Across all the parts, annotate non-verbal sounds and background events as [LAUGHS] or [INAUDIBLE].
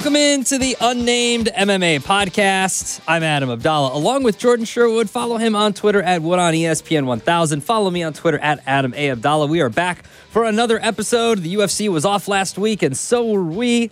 Welcome into the Unnamed MMA podcast. I'm Adam Abdalla, along with Jordan Sherwood. Follow him on Twitter at Wood on ESPN 1000. Follow me on Twitter at Adam A. Abdalla. We are back for another episode. The UFC was off last week, and so were we.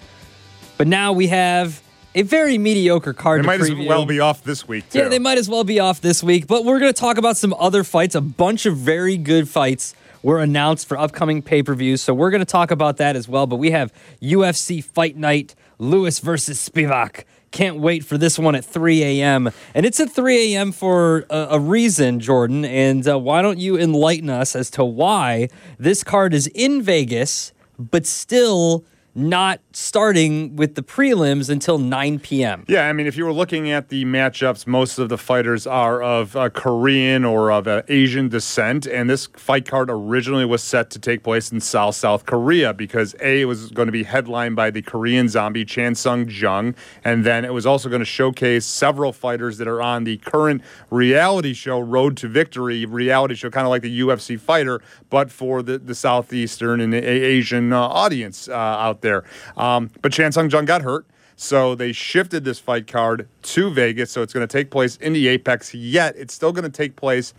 But now we have a very mediocre card They might as well be off this week, too. Yeah, they might as well be off this week. But we're going to talk about some other fights. A bunch of very good fights were announced for upcoming pay per views. So we're going to talk about that as well. But we have UFC Fight Night Lewis versus Spivac. Can't wait for this one at 3 a.m. And it's at 3 a.m. for a, a reason, Jordan. And uh, why don't you enlighten us as to why this card is in Vegas, but still not starting with the prelims until 9 p.m.? Yeah, I mean, if you were looking at the matchups, most of the fighters are of uh, Korean or of uh, Asian descent, and this fight card originally was set to take place in South South Korea because A was going to be headlined by the Korean zombie Chan Sung Jung, and then it was also going to showcase several fighters that are on the current reality show Road to Victory reality show, kind of like the UFC fighter, but for the the southeastern and Asian uh, audience uh, out there. Um, but Chan Sung Jung got hurt. So they shifted this fight card to Vegas. So it's going to take place in the Apex. Yet it's still going to take place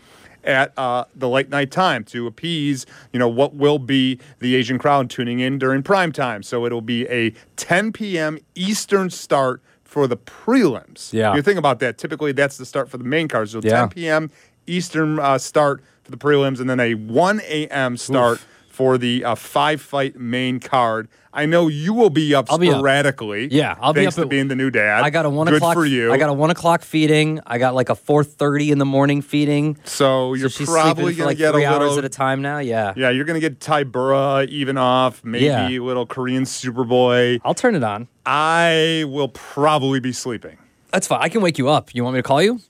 at uh, the late night time to appease, you know, what will be the Asian crowd tuning in during prime time. So it'll be a 10 p.m. Eastern start for the prelims. Yeah. You think about that. Typically, that's the start for the main card. So Yeah. 10 p.m. Eastern uh, start for the prelims, and then a 1 a.m. start for the uh, five fight main card. I know you will be up I'll be up. sporadically. Yeah, I'll be thanks up to at- being the new dad. I got a one Good o'clock for you. I got a one o'clock feeding. I got like a four thirty in the morning feeding. so you're so probably gonna like get three a hours at a time now. Yeah. yeah, you're gonna get Tybura Ivanov. Maybe Yeah. a little Korean Superboy. I'll turn it on. I will probably be sleeping. That's fine. I can wake you up. You want me to call you?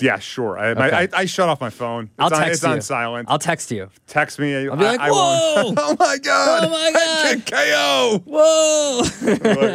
Yeah, sure. I, my, I, I shut off my phone. It's I'll on, text it's you. on silent. I'll text you. text me. I'll be like, I, "Whoa!" [LAUGHS] oh my god! Oh my God. I KO. Whoa!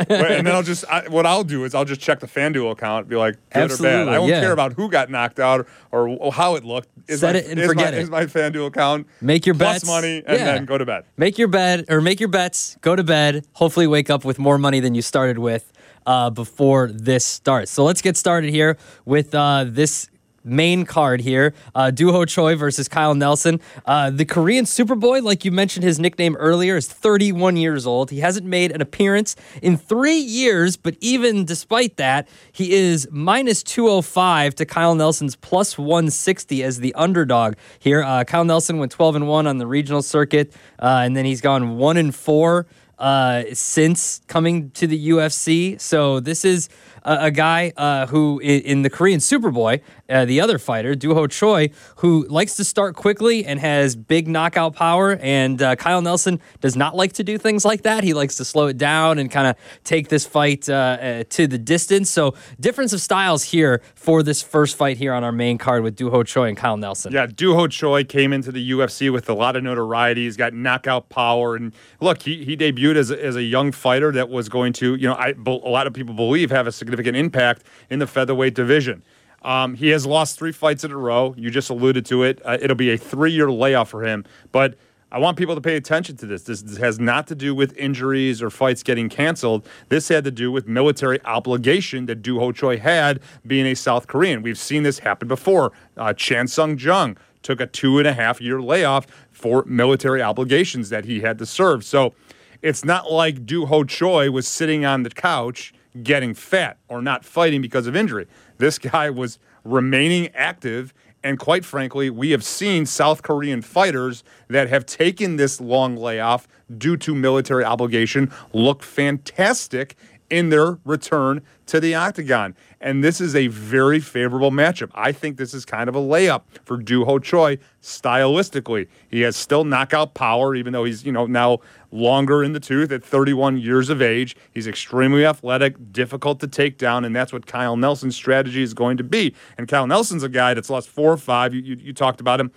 [LAUGHS] And then I'll just I, what I'll do is I'll just check the FanDuel account, be like good or bad. I don't yeah. care about who got knocked out or, or how it looked. Is Set my, it and forget my, it. Is my FanDuel account Make your plus bets. money and Yeah. then go to bed. make your bed or make your bets. Go to bed. Hopefully, wake up with more money than you started with uh, before this starts. So let's get started here with uh, this main card here. Uh, Doo Ho Choi versus Kyle Nelson. Uh, the Korean Superboy, like you mentioned his nickname earlier, is 31 years old. He hasn't made an appearance in three years, but even despite that, he is minus 205 to Kyle Nelson's plus 160 as the underdog here. Uh, Kyle Nelson went 12 and 1 on the regional circuit, uh, and then he's gone 1 and 4 uh, since coming to the UFC. So this is a, guy uh, who, in, the Korean Superboy, uh, the other fighter, Doo Ho Choi, who likes to start quickly and has big knockout power. And uh, Kyle Nelson does not like to do things like that. He likes to slow it down and kind of take this fight uh, uh, to the distance. So difference of styles here for this first fight here on our main card with Doo Ho Choi and Kyle Nelson. Yeah, Doo Ho Choi came into the UFC with a lot of notoriety. He's got knockout power, and look, he, he debuted as as a young fighter that was going to, you know, I, a lot of people believe have a significant impact in the featherweight division. Um, he has lost three fights in a row. You just alluded to it. Uh, it'll be a three year layoff for him, but. I want people to pay attention to this. this. This has not to do with injuries or fights getting canceled. This had to do with military obligation that Doo Ho Choi had being a South Korean. We've seen this happen before. Uh, Chan Sung Jung took a two and a half year layoff for military obligations that he had to serve. So it's not like Doo Ho Choi was sitting on the couch getting fat or not fighting because of injury. This [LAUGHS] guy was remaining active. And quite frankly, we have seen South Korean fighters that have taken this long layoff due to military obligation look fantastic in their return to the octagon. And this is a very favorable matchup. I think this is kind of a layup for Doo Ho Choi stylistically. He has still knockout power, even though he's, you know, now longer in the tooth at 31 years of age. He's extremely athletic, difficult to take down, and that's what Kyle Nelson's strategy is going to be. And Kyle Nelson's a guy that's lost four or five. You, you, you talked about him.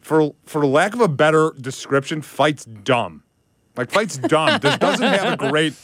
For for lack of a better description, fights dumb. Like fights dumb. This doesn't have a great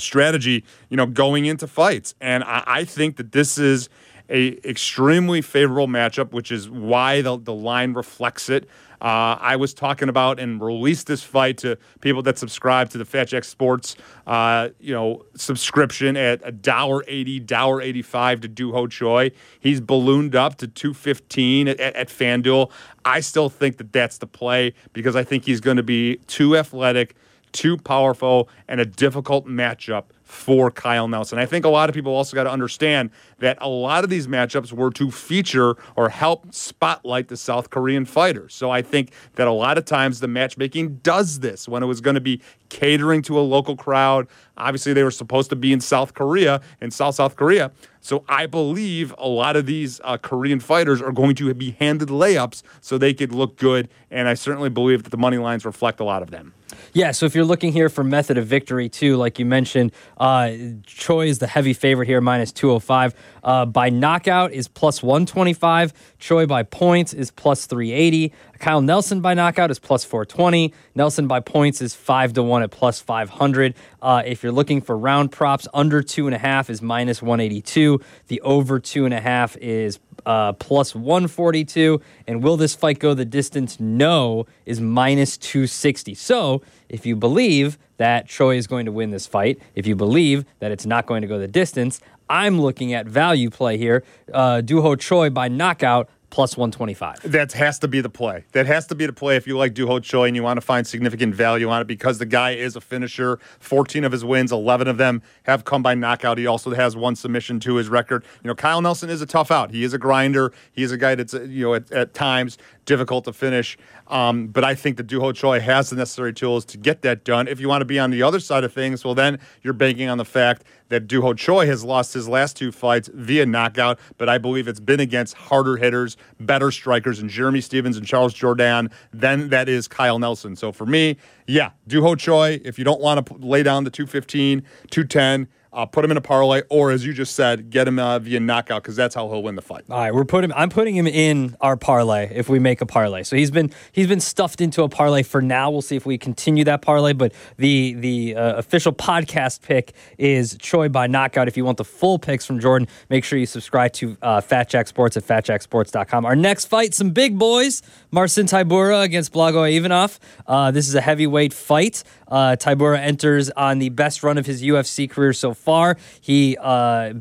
strategy, you know, going into fights. And I, I think that this is a extremely favorable matchup, which is why the, the line reflects it. Uh, I was talking about and released this fight to people that subscribe to the Fat Jack Sports, uh, you know, subscription at a dollar eighty, dollar eighty-five to Doo Ho Choi. He's ballooned up to two fifteen at, at, at FanDuel. I still think that that's the play because I think he's going to be too athletic, too powerful, and a difficult matchup for Kyle Nelson. I think a lot of people also got to understand that a lot of these matchups were to feature or help spotlight the South Korean fighters. So I think that a lot of times the matchmaking does this when it was going to be catering to a local crowd. Obviously, they were supposed to be in South Korea, in South South Korea. So I believe a lot of these uh, Korean fighters are going to be handed layups so they could look good. And I certainly believe that the money lines reflect a lot of them. Yeah, so if you're looking here for method of victory too, like you mentioned, uh, Choi is the heavy favorite here, minus 205. Uh, by knockout is plus 125. Choi by points is plus 380. Kyle Nelson by knockout is plus 420. Nelson by points is 5 to 1 at plus 500. Uh, if you're looking for round props, under 2.5 is minus 182. The over 2.5 is uh, plus 142. And will this fight go the distance? No, is minus 260. So if you believe that Choi is going to win this fight, if you believe that it's not going to go the distance, I'm looking at value play here. Uh, Doo Ho Choi by knockout plus 125. That has to be the play. That has to be the play if you like Doo Ho Choi and you want to find significant value on it because the guy is a finisher. 14 of his wins, 11 of them have come by knockout. He also has one submission to his record. You know, Kyle Nelson is a tough out. He is a grinder. He is a guy that's, uh, you know, at, at times difficult to finish. Um, but I think that Doo Ho Choi has the necessary tools to get that done. If you want to be on the other side of things, well, then you're banking on the fact that Doo Ho Choi has lost his last two fights via knockout, but I believe it's been against harder hitters, better strikers, and Jeremy Stephens and Charles Jourdain than that is Kyle Nelson. So for me, yeah, Doo Ho Choi, if you don't want to lay down the 215, 210, uh, put him in a parlay, or as you just said, get him uh, via knockout because that's how he'll win the fight. All right, we're putting. I'm putting him in our parlay if we make a parlay. So he's been he's been stuffed into a parlay for now. We'll see if we continue that parlay. But the the uh, official podcast pick is Choi by knockout. If you want the full picks from Jordan, make sure you subscribe to uh, Fat Jack Sports at fatjacksports.com. Our next fight, some big boys: Marcin Tybura against Blago Ivanov. Uh, this is a heavyweight fight. Uh, Tybura enters on the best run of his UFC career so far. He uh,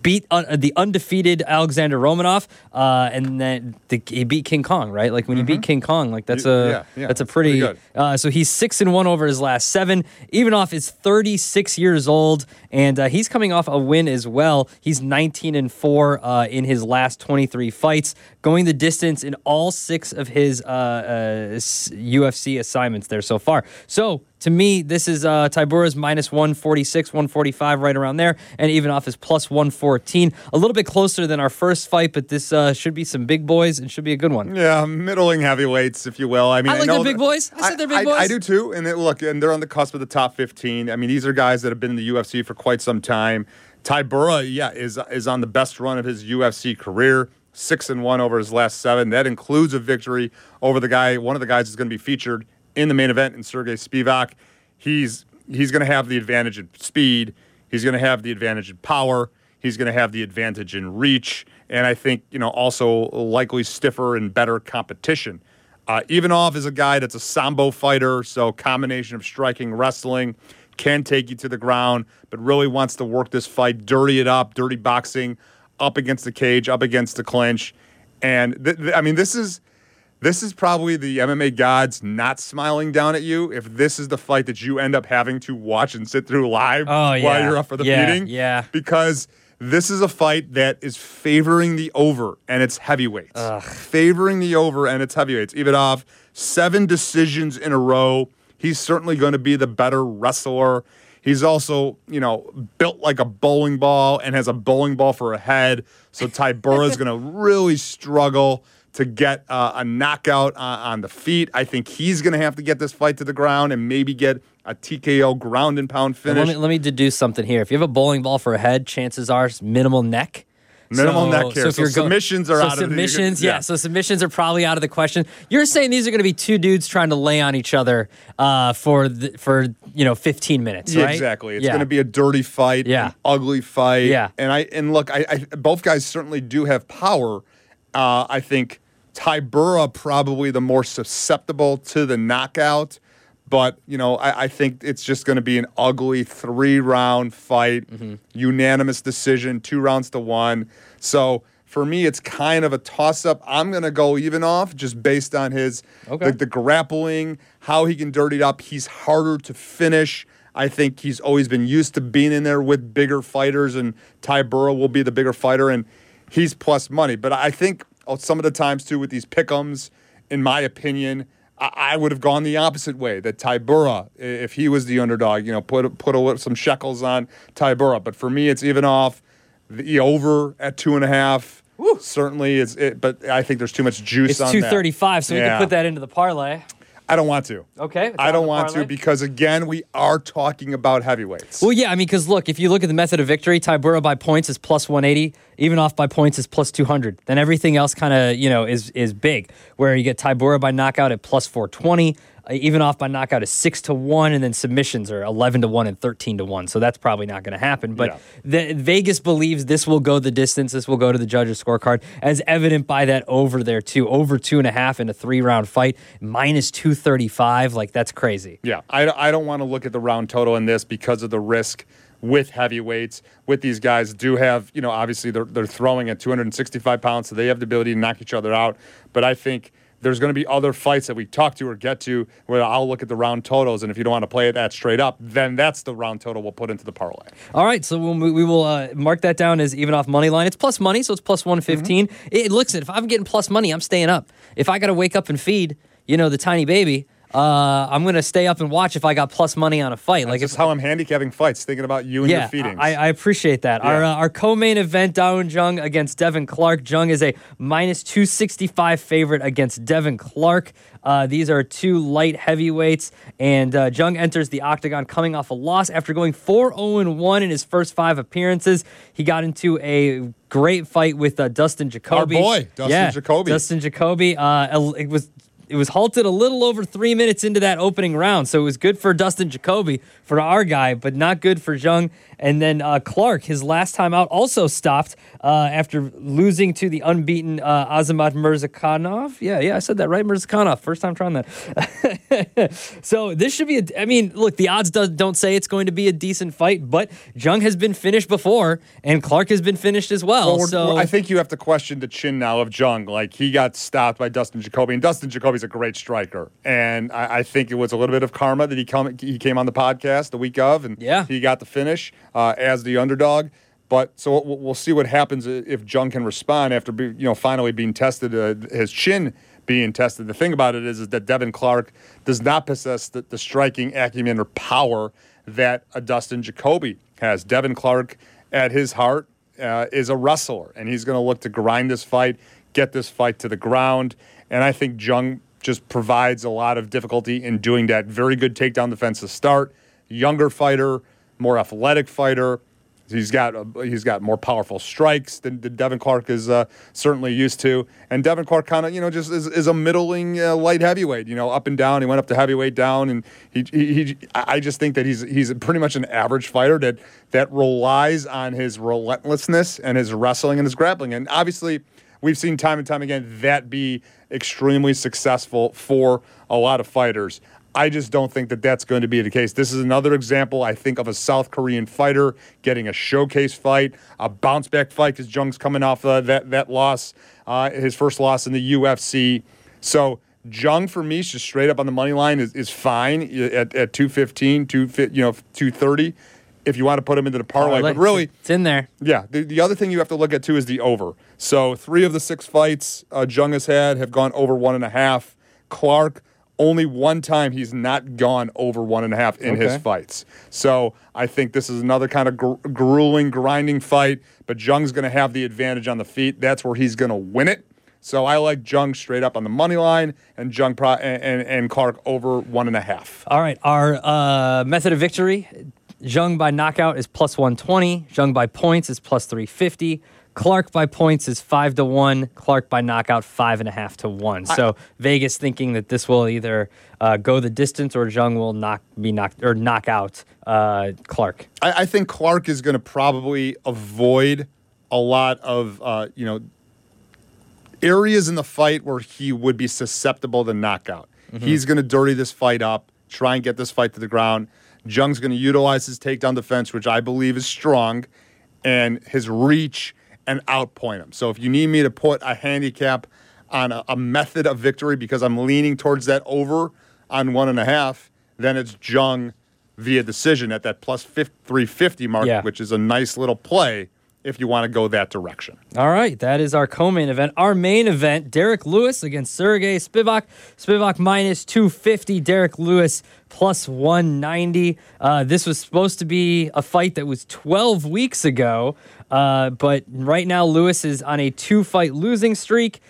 beat uh, the undefeated Alexander Romanov, uh, and then the, he beat King Kong, right? Like when you beat King Kong, like that's a Mm-hmm. Yeah, yeah, that's a pretty pretty. good. uh, so he's six and one over his last seven. Ivanov is 36 years old, and uh, he's coming off a win as well. He's 19 and four uh, in his last 23 fights, going the distance in all six of his uh, uh, UFC assignments there so far. So to me, this is uh, Tybura's minus 146, 145, right around there, and Ivanov is plus 114. A little bit closer than our first fight, but this uh, should be some big boys and should be a good one. Yeah, middling heavyweights, if you will. I mean, I like know the big boys. I said they're big boys. I, do too. And it, look, and they're on the cusp of the top 15. I mean, these are guys that have been in the UFC for quite some time. Tybura, yeah, is is on the best run of his UFC career. Six and one over his last seven. That includes a victory over the guy. One of the guys is going to be featured in the main event in Sergey Spivac. He's he's going to have the advantage in speed. He's going to have the advantage in power. He's going to have the advantage in reach, and I think you know also likely stiffer and better competition. Uh, Ivanov is a guy that's a sambo fighter, so combination of striking, wrestling, can take you to the ground, but really wants to work this fight, dirty it up, dirty boxing, up against the cage, up against the clinch, and th- th- I mean this is this is probably the MMA gods not smiling down at you if this is the fight that you end up having to watch and sit through live Oh, while you're up for the Yeah, meeting. yeah. Because this is a fight that is favoring the over and it's heavyweights. Favoring the over and it's heavyweights. Ivanov, seven decisions in a row. He's certainly going to be the better wrestler. He's also, you know, built like a bowling ball and has a bowling ball for a head. So Tybura is [LAUGHS] going to really struggle to get uh, a knockout uh, on the feet. I think he's going to have to get this fight to the ground and maybe get a TKO ground and pound And Let finish. me, let me deduce something here. If you have a bowling ball for a head, chances are it's minimal neck. Minimal So- neck care. if So go- submissions are so out of the- submissions. yeah. yeah. so submissions are probably out of the question. You're saying these are going to be two dudes trying to lay on each other uh, for the, for you know 15 minutes, Yeah, right? exactly. It's Yeah. going to be a dirty fight, Yeah. an ugly fight. Yeah. And I and look, I, I both guys certainly do have power. Uh, I think Tybura probably the more susceptible to the knockout, but you know, I, I think it's just going to be an ugly three round fight, Mm-hmm. unanimous decision, two rounds to one. So. For me, it's kind of a toss up. I'm going to go Ivanov just based on his Okay. the, the grappling, how he can dirty it up. He's harder to finish. I think he's always been used to being in there with bigger fighters, and Tybura will be the bigger fighter, and he's plus money. But I think Uh, some of the times too with these pickums, in my opinion, I, I would have gone the opposite way. That Tybura, i- if he was the underdog, you know, put put a, some shekels on Tybura. But for me, it's Ivanov. The over at two and a half. Certainly, it's it, but I think there's too much juice It's on that. 235, so we can put that into the parlay. I don't want to. Okay, I don't the want to because again, we are talking about heavyweights. Well, yeah, I mean, because look, if you look at the method of victory, Tybura by points is plus 180, Ivanov by points is plus 200. Then everything else kind of, you know, is is big. Where you get Tybura by knockout at plus 420, uh, Ivanov by knockout is 6 to 1, and then submissions are 11 to 1 and 13 to 1. So that's probably not going to happen. But the, Vegas believes this will go the distance, this will go to the judges' scorecard, as evident by that over there, too. Over two and a half in a three round fight, minus 235. Like, that's crazy. Yeah, I, I don't want to look at the round total in this because of the risk with heavyweights. With these guys, do have you know obviously they're they're throwing at 265 pounds, so they have the ability to knock each other out. But I think there's going to be other fights that we talk to or get to where I'll look at the round totals, and if you don't want to play it that straight up, then that's the round total we'll put into the parlay. All right, so we'll, we will uh, mark that down as Ivanov money line. It's plus money, so it's plus 115. Mm-hmm. It looks if I'm getting plus money, I'm staying up. If I got to wake up and feed, you know, the tiny baby, uh, I'm going to stay up and watch if I got plus money on a fight. Like like just if how I'm handicapping fights, thinking about you and your feedings. I, I appreciate that. Our uh, our co-main event, Da Un Jung against Devin Clark. Jung is a minus 265 favorite against Devin Clark. Uh, these are two light heavyweights, and uh, Jung enters the octagon coming off a loss after going 4 0 1 in his first five appearances. He got into a great fight with uh, Dustin Jacoby. boy, Dustin yeah, Jacoby. Dustin Jacoby. Uh, it was it was halted a little over three minutes into that opening round, so it was good for Dustin Jacoby for our guy, but not good for Jung. And then uh, Clark, his last time out, also stopped uh, after losing to the unbeaten uh, Azamat Mirzakhanov. Yeah, yeah, I said that right, Mirzakhanov. First time trying that. [LAUGHS] so this should be a. I mean, look, the odds do, don't say it's going to be a decent fight, but Jung has been finished before, and Clark has been finished as well. Well, so I think you have to question the chin now of Jung. Like he got stopped by Dustin Jacoby, and Dustin Jacoby's a great striker. And I, I think it was a little bit of karma that he come he came on the podcast the week of, and Yeah. he got the finish uh, as the underdog. But so we'll, see what happens if Jung can respond after be, you know finally being tested, uh, his chin being tested. The thing about it is, is that Devin Clark does not possess the, the striking acumen or power that a Dustin Jacoby has. Devin Clark, at his heart, uh, is a wrestler, and he's going to look to grind this fight, get this fight to the ground. And I think Jung just provides a lot of difficulty in doing that. Very good takedown defense to start. Younger fighter, more athletic fighter. He's got uh, he's got more powerful strikes than, than Devin Clark is uh, certainly used to. And Devin Clark kind of you know just is, is a middling uh, light heavyweight. You know, up and down. He went up to heavyweight down, and he, he, he I just think that he's he's pretty much an average fighter that that relies on his relentlessness and his wrestling and his grappling. And obviously, we've seen time and time again that be extremely successful for a lot of fighters. I just don't think that that's going to be the case. This is another example, I think, of a South Korean fighter getting a showcase fight, a bounce back fight because Jung's coming off uh, that that loss, uh, his first loss in the UFC. So Jung for me, just straight up on the money line, is, is fine at, at 215, 2, you know, 230 if you want to put him into the parlay. But really, it's in there. yeah. The, the other thing you have to look at too is the over. So three of the six fights uh, Jung has had have gone over one and a half. Clark, only one time he's not gone over one and a half in his fights. So I think this is another kind of gr- grueling, grinding fight. But Jung's going to have the advantage on the feet. That's where he's going to win it. So I like Jung straight up on the money line and Jung pro- and, and, and Clark over one and a half. All right, our uh, method of victory: Jung by knockout is plus 120. Jung by points is plus 350. Clark by points is five to one. Clark by knockout five and a half to one. So Vegas thinking that this will either uh, go the distance or Jung will knock be knocked or knock out uh, Clark. I, I think Clark is going to probably avoid a lot of uh, you know areas in the fight where he would be susceptible to knockout. He's going to dirty this fight up, try and get this fight to the ground. Jung's going to utilize his takedown defense, which I believe is strong, and his reach and outpoint him. So if you need me to put a handicap on a, a method of victory because I'm leaning towards that over on one and a half, then it's Jung via decision at that plus fif- 350 mark, Yeah. which is a nice little play if you want to go that direction. All right, that is our co-main event. Our main event: Derrick Lewis against Sergey Spivac. Spivac minus two fifty. Derrick Lewis plus one ninety. Uh, this was supposed to be a fight that was twelve weeks ago, uh, but right now Lewis is on a two-fight losing streak.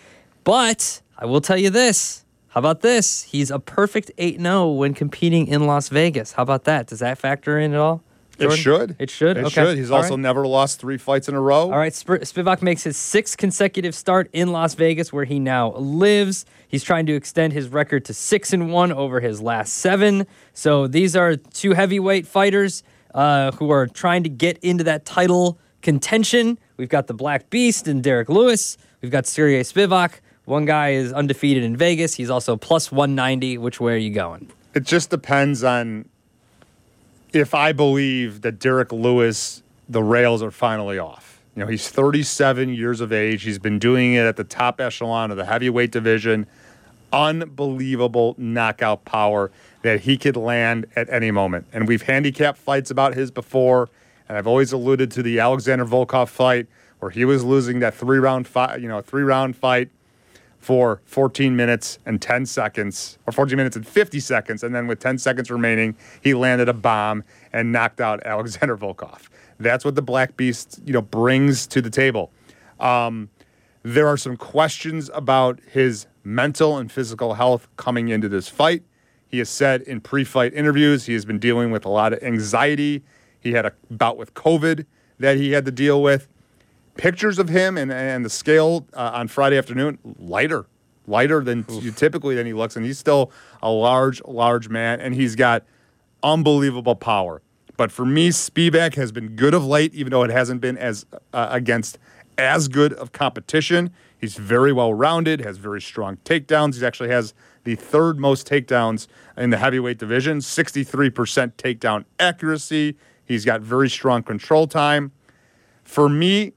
But I will tell you this. How about this? He's a perfect 8 0 when competing in Las Vegas. How about that? Does that factor in at all? It should. It should. It okay. should. He's All also right. never lost three fights in a row. All right, Sp- Spivac makes his sixth consecutive start in Las Vegas, where he now lives. He's trying to extend his record to six and one over his last seven. So these are two heavyweight fighters uh, who are trying to get into that title contention. We've got the Black Beast and Derrick Lewis. We've got Sergey Spivac. One guy is undefeated in Vegas. He's also plus 190. Which way are you going? It just depends on if I believe that Derrick Lewis, the rails are finally off. You know, he's 37 years of age. He's been doing it at the top echelon of the heavyweight division. Unbelievable knockout power that he could land at any moment. And we've handicapped fights about his before, and I've always alluded to the Alexander Volkov fight where he was losing that three round fight, you know, three round fight for 14 minutes and 10 seconds, or 14 minutes and 50 seconds, and then with 10 seconds remaining, he landed a bomb and knocked out [LAUGHS] Alexander Volkov. That's what the Black Beast, you know, brings to the table. Um, there are some questions about his mental and physical health coming into this fight. He has said in pre-fight interviews he has been dealing with a lot of anxiety. He had a bout with COVID that he had to deal with pictures of him and, and the scale uh, on Friday afternoon lighter, lighter than you typically than he looks, and he's still a large, large man, and he's got unbelievable power. But for me, Spivac has been good of late, even though it hasn't been as uh, against as good of competition. He's very well rounded, has very strong takedowns. He actually has the third most takedowns in the heavyweight division, 63% takedown accuracy. He's got very strong control time. For me,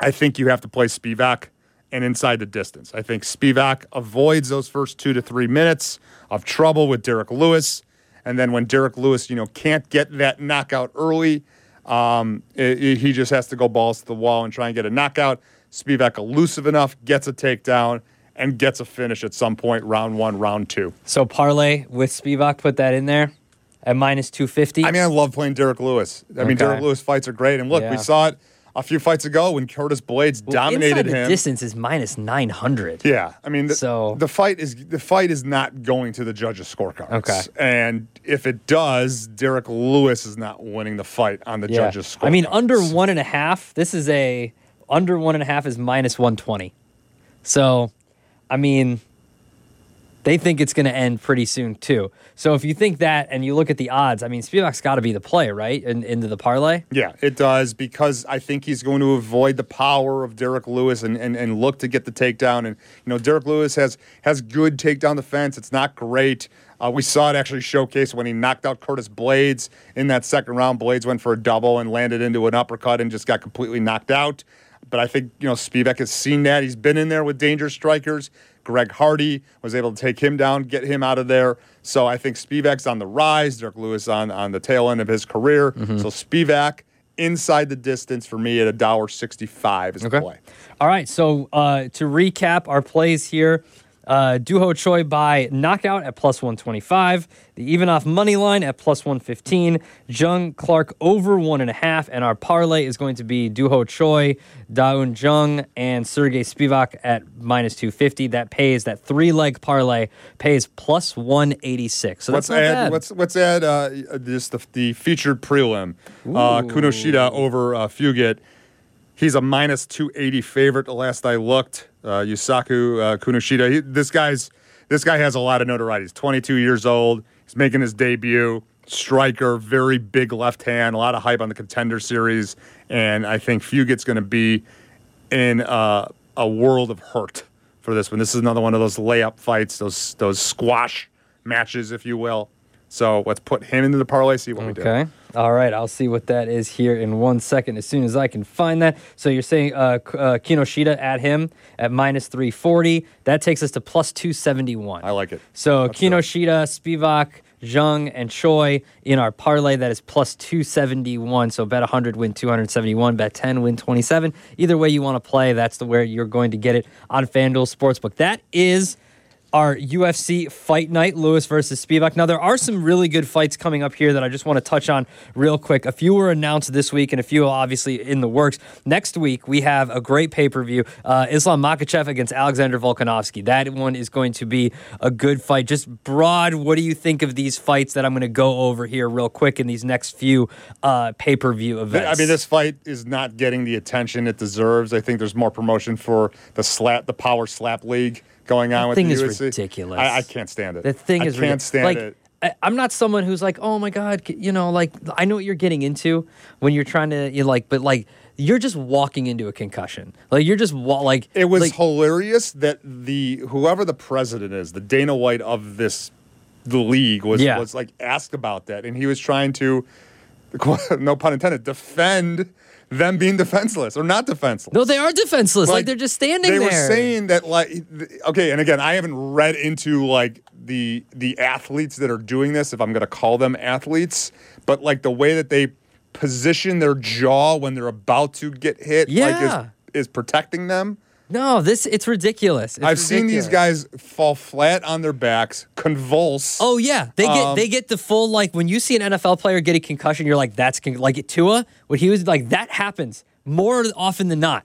I think you have to play Spivac and inside the distance. I think Spivac avoids those first two to three minutes of trouble with Derrick Lewis. And then when Derrick Lewis, you know, can't get that knockout early, um, it- it- he just has to go balls to the wall and try and get a knockout. Spivac elusive enough, gets a takedown, and gets a finish at some point, round one, round two. So parlay with Spivac, put that in there at minus 250. I mean, I love playing Derrick Lewis. I mean, Derrick Lewis fights are great. And look, Yeah. we saw it a few fights ago when Curtis Blaydes Well, dominated him. distance is minus 900. Yeah, I mean, the, So- the fight is the fight is not going to the judges' scorecards. Okay. and if it does, Derrick Lewis is not winning the fight on the Yeah. judges' scorecards. I mean, under one and a half. This is a under one and a half is minus 120. So, I mean, they think it's going to end pretty soon too. So if you think that and you look at the odds, I mean, Spivac's got to be the play, right? In, into the parlay. Yeah, it does because I think he's going to avoid the power of Derrick Lewis and, and, and look to get the takedown. And you know, Derrick Lewis has has good takedown defense. It's not great. Uh, we saw it actually showcased when he knocked out Curtis Blaydes in that second round. Blaydes went for a double and landed into an uppercut and just got completely knocked out. But I think you know Spivac has seen that. He's been in there with dangerous strikers. Greg Hardy was able to take him down, get him out of there. So I think Spivac's on the rise. Derrick Lewis on on the tail end of his career. So Spivac inside the distance for me at a dollar sixty five is the play. All right. So uh, to recap our plays here, uh, Doo Ho Choi by knockout at plus 125, the Ivanov money line at plus 115, Jung Clark over one and a half, and our parlay is going to be Doo Ho Choi, Da Un Jung, and Sergey Spivac at minus 250. That pays that three leg parlay pays plus 186. So Let's add bad. let's let's add uh, just the, the featured prelim. Uh, Kinoshita over uh, Fugitt. He's a minus 280 favorite. The last I looked, uh, Yusaku uh, Kinoshita. He, this guy's this guy has a lot of notoriety. He's 22 years old. He's making his debut. Striker, very big left hand. A lot of hype on the contender series, and I think Fugitt's going to be in uh, a world of hurt for this one. This is another one of those layup fights, those those squash matches, if you will. So let's put him into the parlay. See what we do. Okay. All right. I'll see what that is here in one second as soon as I can find that. So you're saying uh, uh, Kinoshita at him at minus 340. That takes us to plus 271. I like it. So do. Kinoshita, Spivac, Jung, and Choi in our parlay that is plus 271. So bet 100, win 271. Bet 10, win 27. Either way you want to play, that's the where you're going to get it on FanDuel Sportsbook. That is our UFC fight night, Lewis versus Spivac. Now, there are some really good fights coming up here that I just want to touch on real quick. A few were announced this week, and a few obviously in the works. Next week, we have a great pay per view uh, Islam Makhachev against Alexander Volkanovski. That one is going to be a good fight. Just broad, what do you think of these fights that I'm going to go over here real quick in these next few uh, pay per view events? I mean, this fight is not getting the attention it deserves. I think there's more promotion for the slap, the power slap league going on That with thing the is UFC. ridiculous. I, I can't stand it. The thing I is, can't stand like, it. I- I'm not someone who's like, oh my god, you know, like I know what you're getting into when you're trying to, you like, but like you're just walking into a concussion. Like you're just wa- like It was like, hilarious that the whoever the president is, the Dana White of this the league was Yeah. was like asked about that, and he was trying to, [LAUGHS] no pun intended, defend them being defenseless or not defenseless. no, they are defenseless. Like, they're just standing they there. were saying that like okay, and again, I haven't read into like the the athletes that are doing this, if I'm going to call them athletes, but like the way that they position their jaw when they're about to get hit, Yeah. like is is protecting them. No, this it's ridiculous. It's I've seen these guys fall flat on their backs, convulse. Oh yeah, they get Um, they get the full like when you see an NFL player get a concussion, you're like that's con-, like Tua. when he was like that happens more often than not.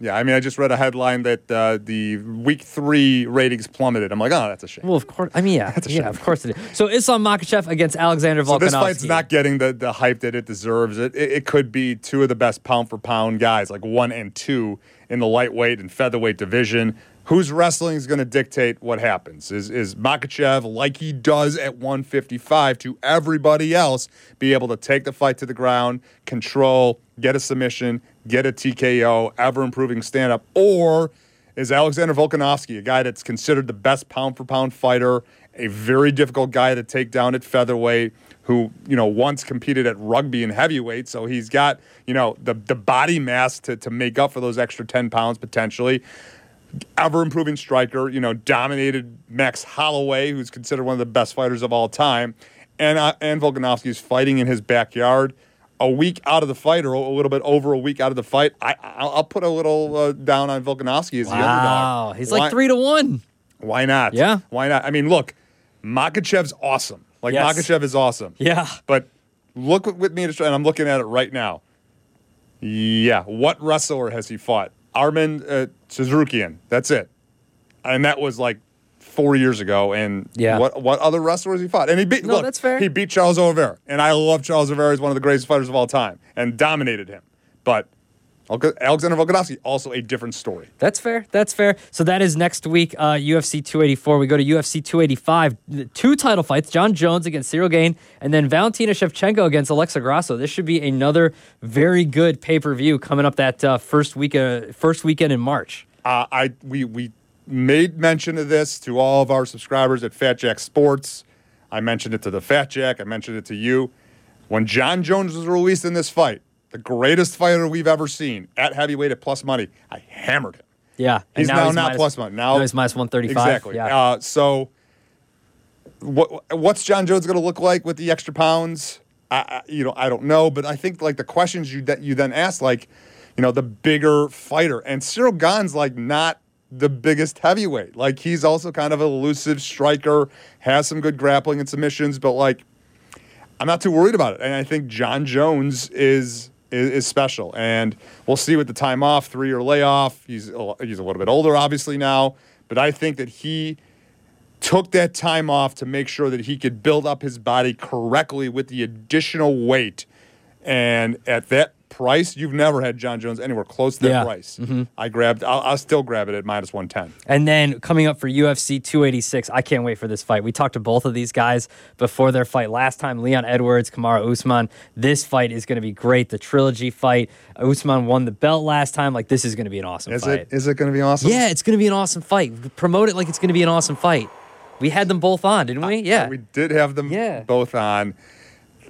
Yeah, I mean, I just read a headline that uh, the week three ratings plummeted. I'm like, oh, that's a shame. Well, of course. I mean, yeah, [LAUGHS] a yeah, of course it is. So Islam Makhachev against Alexander Volkanovski. So this fight's not getting the, the hype that it deserves. It, it it could be two of the best pound for pound guys, like one and two in the lightweight and featherweight division. Whose wrestling is going to dictate what happens? Is is Makhachev like he does at 155 to everybody else be able to take the fight to the ground, control, get a submission, get a TKO, ever improving stand up, or is Alexander Volkanovski, a guy that's considered the best pound for pound fighter, a very difficult guy to take down at featherweight, who, you know, once competed at rugby and heavyweight, so he's got, you know, the, the body mass to, to make up for those extra 10 pounds potentially. Ever improving striker, you know, dominated Max Holloway, who's considered one of the best fighters of all time. And, uh, and Volkanovski is fighting in his backyard. A week out of the fight, or a little bit over a week out of the fight, I, I'll, I'll put a little uh, down on Volkanovski as the underdog. Wow, he's Why- like three to one. why not? Yeah. Why not? I mean, look, Makhachev's awesome. Like Yes. Makhachev is awesome. Yeah. But look with me, and I'm looking at it right now. Yeah. What wrestler has he fought? Arman uh, Tsarukyan. That's it. And that was like four years ago. And Yeah. what what other wrestlers he fought? And he beat. No, look, that's fair. He beat Charles Oliveira, and I love Charles Oliveira. He's one of the greatest fighters of all time, and dominated him. But Alexander Volkanovski also a different story. That's fair. That's fair. So that is next week, uh, UFC 284. We go to UFC 285. Two title fights: Jon Jones against Ciryl Gane, and then Valentina Shevchenko against Alexa Grasso. This should be another very good pay per view coming up that uh, first week, uh, first weekend in March. Uh, I we we made mention of this to all of our subscribers at Fat Jack Sports. I mentioned it to the Fat Jack. I mentioned it to you. When Jon Jones was released in this fight, the greatest fighter we've ever seen at heavyweight at plus money, I hammered him. Yeah, He's now, not minus- plus money. Now, he's minus 135. Exactly. Yeah. Uh, so, what what's Jon Jones going to look like with the extra pounds? I, I, you know, I don't know, but I think like the questions you that you then ask, like, you know, the bigger fighter, and Ciryl Gane's like not the biggest heavyweight. Like he's also kind of an elusive striker, has some good grappling and submissions, but like, I'm not too worried about it. And I think Jon Jones is. Is, is special, and we'll see with the time off, three-year layoff. He's he's a little bit older, obviously now, but I think that he took that time off to make sure that he could build up his body correctly with the additional weight. And at that price, you've never had Jon Jones anywhere close to that Yeah. price. Mm-hmm. I grabbed. I'll, I'll still grab it at minus one ten. And then coming up for UFC 286, I can't wait for this fight. We talked to both of these guys before their fight last time. Leon Edwards, Kamaru Usman. This fight is going to be great. The trilogy fight. Usman won the belt last time. Like this is going to be an awesome Is fight. it? Is it going to be awesome? yeah, it's going to be an awesome fight. Promote it like it's going to be an awesome fight. We had them both on, didn't we? Yeah. We did have them Yeah. both on.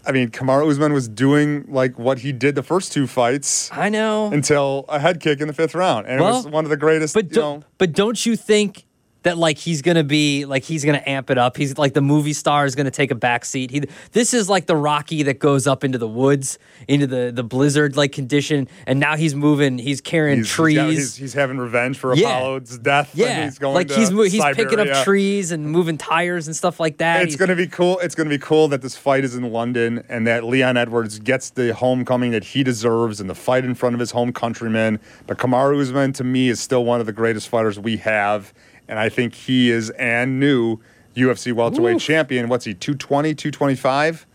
I mean, Kamaru Usman was doing like what he did the first two fights I know. until a head kick in the fifth round, and it was one of the greatest. But you don't, know, but don't you think that like he's gonna be like he's gonna amp it up? He's like the movie star is gonna take a back seat. He this is like the Rocky that goes up into the woods, into the the blizzard like condition, and now he's moving. He's carrying he's, he's trees. got- He's, he's having revenge for Yeah. Apollo's death. yeah, he's going like to he's he's picking up trees and moving tires and stuff like that. It's He's- to be cool. It's to be cool that this fight is in London and that Leon Edwards gets the homecoming that he deserves and the fight in front of his home countrymen. But Kamaru Usman, to me, is still one of the greatest fighters we have. And I think he is and new UFC welterweight Oof. champion. What's he, 220, 225?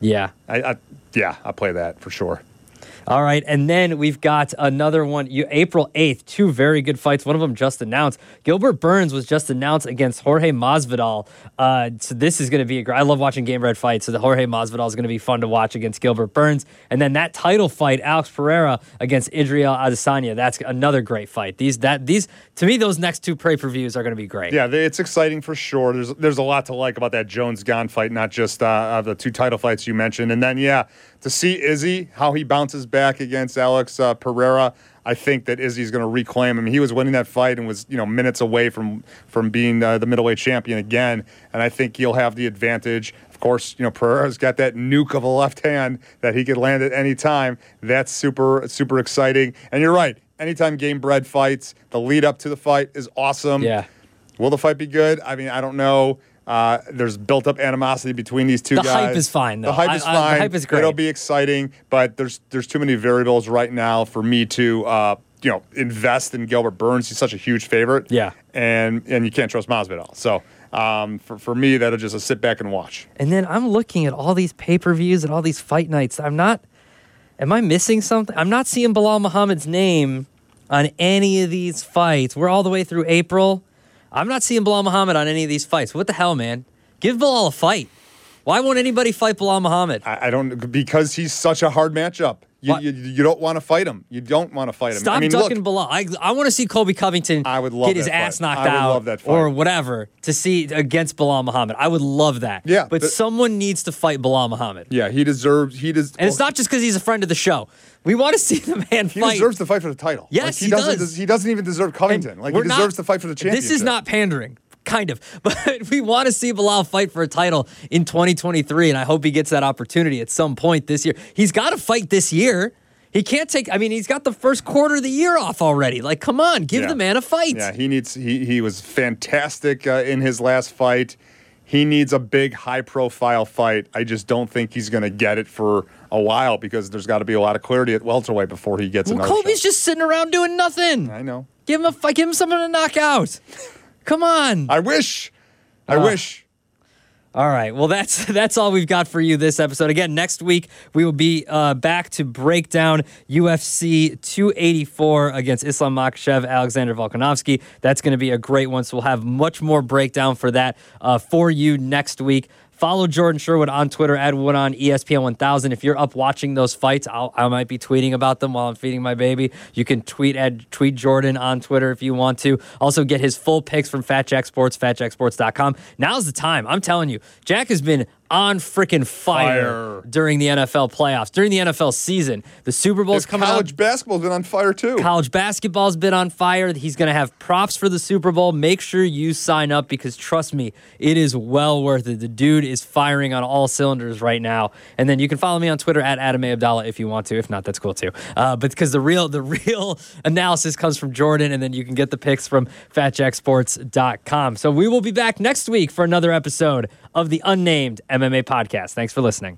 yeah. I, I, yeah, I'll play that for sure. All right, and then we've got another one. You, April eighth, two very good fights. One of them just announced. Gilbert Burns was just announced against Jorge Masvidal. Uh, so this is going to be a great. I love watching Gamebred fights. So the Jorge Masvidal is going to be fun to watch against Gilbert Burns. And then that title fight, Alex Pereira against Israel Adesanya. That's another great fight. These that these to me, those next two pay per views are going to be great. Yeah, it's exciting for sure. There's there's a lot to like about that Jones Gane fight, not just uh, the two title fights you mentioned, and then yeah, to see Izzy how he bounces back against Alex uh, Pereira. I think that Izzy's going to reclaim him. He was winning that fight and was you know minutes away from from being uh, the middleweight champion again, and I think he'll have the advantage. Of course, you know Pereira's got that nuke of a left hand that he could land at any time. That's super super exciting. And you're right. Anytime Gamebred fights, the lead up to the fight is awesome. Yeah. Will the fight be good? I mean, I don't know. Uh, there's built up animosity between these two The guys. The hype is fine, though. The hype I- is I- the fine. hype is great. It'll be exciting, but there's there's too many variables right now for me to uh, you know invest in Gilbert Burns. He's such a huge favorite. Yeah. and and you can't trust Masvidal. So um, for for me, that'll just a sit back and watch. And then I'm looking at all these pay per views and all these fight nights. I'm not. Am I missing something? I'm not seeing Belal Muhammad's name on any of these fights. We're all the way through April. I'm not seeing Belal Muhammad on any of these fights. What the hell, man? Give Belal a fight. Why won't anybody fight Belal Muhammad? I, I don't because he's such a hard matchup. You, you, you don't want to fight him. You don't want to fight him. Stop I mean, ducking look, Belal. I, I want to see Colby Covington I would love get his ass fight. knocked I would out love that fight. or whatever to see against Belal Muhammad. I would love that. Yeah, But someone needs to fight Belal Muhammad. yeah, he deserves. He does. And it's not just because he's a friend of the show. We want to see the man He fight. deserves to fight for the title. Yes, like, he, he doesn't. He doesn't even deserve Covington. And Like he we're not- deserves to fight for the championship. This is not pandering, kind of, [LAUGHS] but we want to see Belal fight for a title in 2023, and I hope he gets that opportunity at some point this year. He's got to fight this year. He can't take. I mean, he's got the first quarter of the year off already. Like, come on, give Yeah. the man a fight. Yeah, he needs. He he was fantastic uh, in his last fight. He needs a big, high-profile fight. I just don't think he's going to get it for a while because there's got to be a lot of clarity at welterweight before he gets well, another. Colby's shot. just sitting around doing nothing. I know. Give him a fight. Give him someone to knock out. Come on. I wish. I Uh, wish. All right. Well, that's [LAUGHS] that's all we've got for you this episode. Again, next week we will be uh, back to break down UFC 284 against Islam Makhachev, Alexander Volkanovski. That's going to be a great one. So we'll have much more breakdown for that uh, for you next week. Follow Jordan Sherwood on Twitter at Wood on ESPN 1000. If you're up watching those fights, I'll, I might be tweeting about them while I'm feeding my baby. You can tweet at tweet Jordan on Twitter if you want to. Also get his full picks from Fat Jack Sports, fatjacksports.com. Now's the time. I'm telling you, Jack has been on freaking fire, Fire. during the NFL playoffs, during the NFL season. The Super Bowl's coming college up. basketball's been on fire too. College basketball's been on fire. He's going to have props for the Super Bowl. Make sure you sign up because trust me, it is well worth it. The dude is firing on all cylinders right now. And then you can follow me on Twitter at Adam A. Abdalla if you want to. If not, that's cool too. Uh, but because the real the [LAUGHS] real analysis comes from Jordan, and then you can get the picks from FatJackSports.com. So we will be back next week for another episode of the Unnamed MMA Podcast. Thanks for listening.